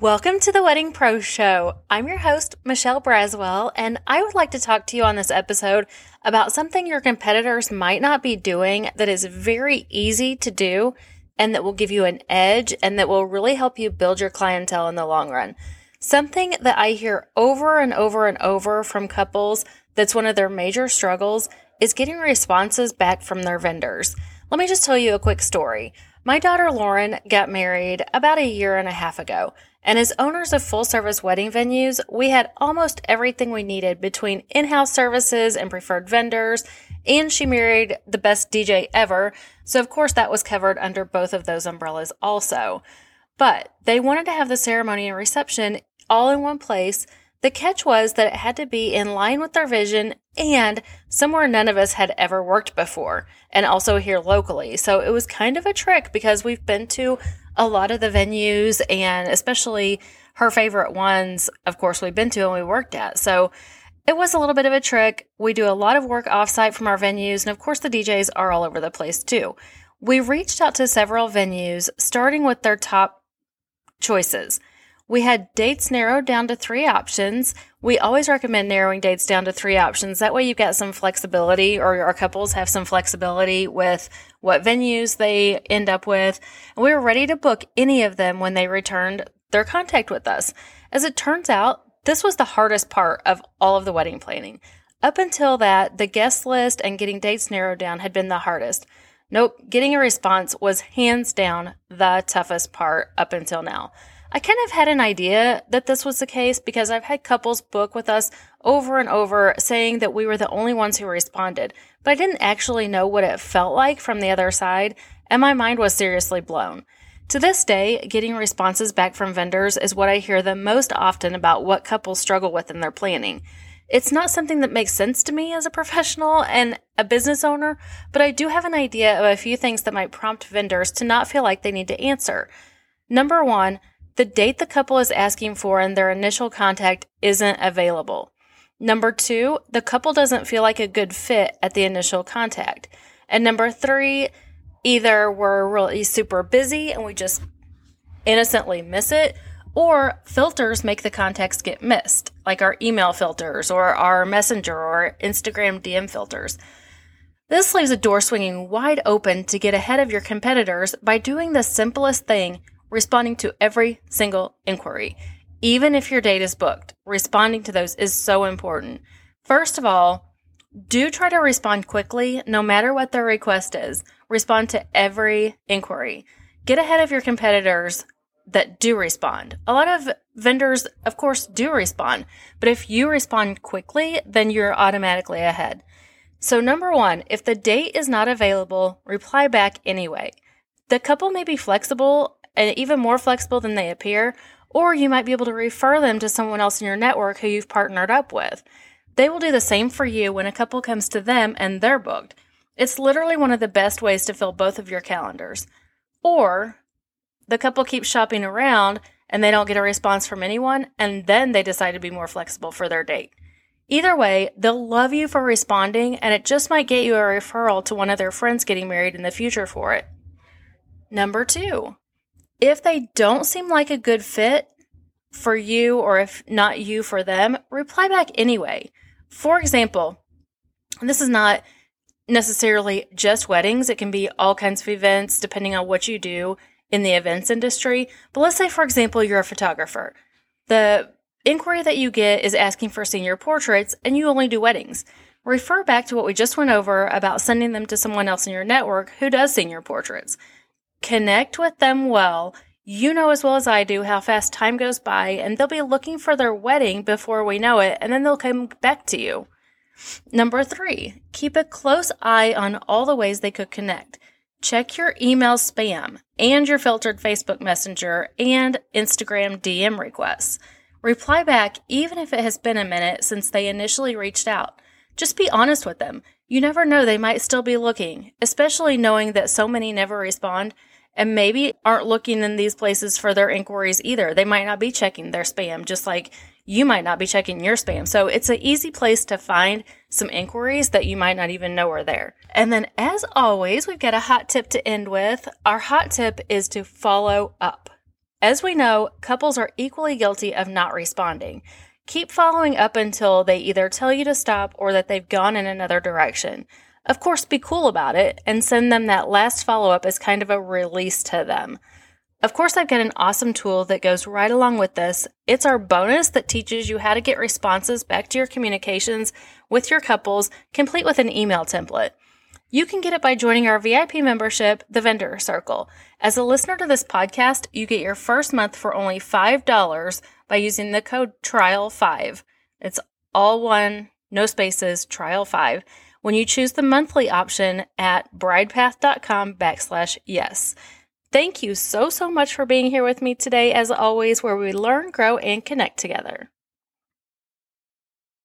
Welcome to the Wedding Pro Show. I'm your host, Michelle Braswell, and I would like to talk to you on this episode about something your competitors might not be doing that is very easy to do and that will give you an edge and that will really help you build your clientele in the long run. Something that I hear over and over and over from couples that's one of their major struggles is getting responses back from their vendors. Let me just tell you a quick story. My daughter Lauryn got married about a year and a half ago. And as owners of full service wedding venues, we had almost everything we needed between in house services and preferred vendors. And she married the best DJ ever. So, of course, that was covered under both of those umbrellas also. But they wanted to have the ceremony and reception all in one place. The catch was that it had to be in line with their vision and somewhere none of us had ever worked before, and also here locally. So it was kind of a trick because we've been to a lot of the venues and especially her favorite ones, of course, we've been to and we worked at. So it was a little bit of a trick. We do a lot of work offsite from our venues, and of course, the DJs are all over the place too. We reached out to several venues, starting with their top choices. We had dates narrowed down to three options. We always recommend narrowing dates down to three options. That way you've got some flexibility or our couples have some flexibility with what venues they end up with. And we were ready to book any of them when they returned their contact with us. As it turns out, this was the hardest part of all of the wedding planning. Up until that, the guest list and getting dates narrowed down had been the hardest. Nope, getting a response was hands down the toughest part up until now. I kind of had an idea that this was the case because I've had couples book with us over and over saying that we were the only ones who responded, but I didn't actually know what it felt like from the other side, and my mind was seriously blown. To this day, getting responses back from vendors is what I hear the most often about what couples struggle with in their planning. It's not something that makes sense to me as a professional and a business owner, but I do have an idea of a few things that might prompt vendors to not feel like they need to answer. Number one, the date the couple is asking for in their initial contact isn't available. Number two, the couple doesn't feel like a good fit at the initial contact. And number three, either we're really super busy and we just innocently miss it, or filters make the contacts get missed, like our email filters or our messenger or Instagram DM filters. This leaves a door swinging wide open to get ahead of your competitors by doing the simplest thing responding to every single inquiry. Even if your date is booked, responding to those is so important. First of all, do try to respond quickly, no matter what their request is. Respond to every inquiry. Get ahead of your competitors that do respond. A lot of vendors, of course, do respond, but if you respond quickly, then you're automatically ahead. So, number one, if the date is not available, reply back anyway. The couple may be flexible and even more flexible than they appear, or you might be able to refer them to someone else in your network who you've partnered up with. They will do the same for you when a couple comes to them and they're booked. It's literally one of the best ways to fill both of your calendars. Or the couple keeps shopping around and they don't get a response from anyone, and then they decide to be more flexible for their date. Either way, they'll love you for responding, and it just might get you a referral to one of their friends getting married in the future for it. Number two, if they don't seem like a good fit for you, or if not you for them, reply back anyway. For example, this is not necessarily just weddings, it can be all kinds of events depending on what you do in the events industry. But let's say, for example, you're a photographer. The inquiry that you get is asking for senior portraits and you only do weddings. Refer back to what we just went over about sending them to someone else in your network who does senior portraits. Connect with them well. You know as well as I do how fast time goes by, and they'll be looking for their wedding before we know it, and then they'll come back to you. Number three, keep a close eye on all the ways they could connect. Check your email spam and your filtered Facebook Messenger and Instagram DM requests. Reply back even if it has been a minute since they initially reached out. Just be honest with them. You never know, they might still be looking, especially knowing that so many never respond and maybe aren't looking in these places for their inquiries either. They might not be checking their spam, just like you might not be checking your spam. So it's an easy place to find some inquiries that you might not even know are there. And then, as always, we've got a hot tip to end with. Our hot tip is to follow up. As we know, couples are equally guilty of not responding. Keep following up until they either tell you to stop or that they've gone in another direction. Of course, be cool about it and send them that last follow up as kind of a release to them. Of course, I've got an awesome tool that goes right along with this. It's our bonus that teaches you how to get responses back to your communications with your couples, complete with an email template. You can get it by joining our VIP membership, the Vendor Circle. As a listener to this podcast, you get your first month for only $5 by using the code TRIAL5. It's all one, no spaces, TRIAL5 when you choose the monthly option at bridepath.com backslash yes. Thank you so, so much for being here with me today, as always, where we learn, grow, and connect together.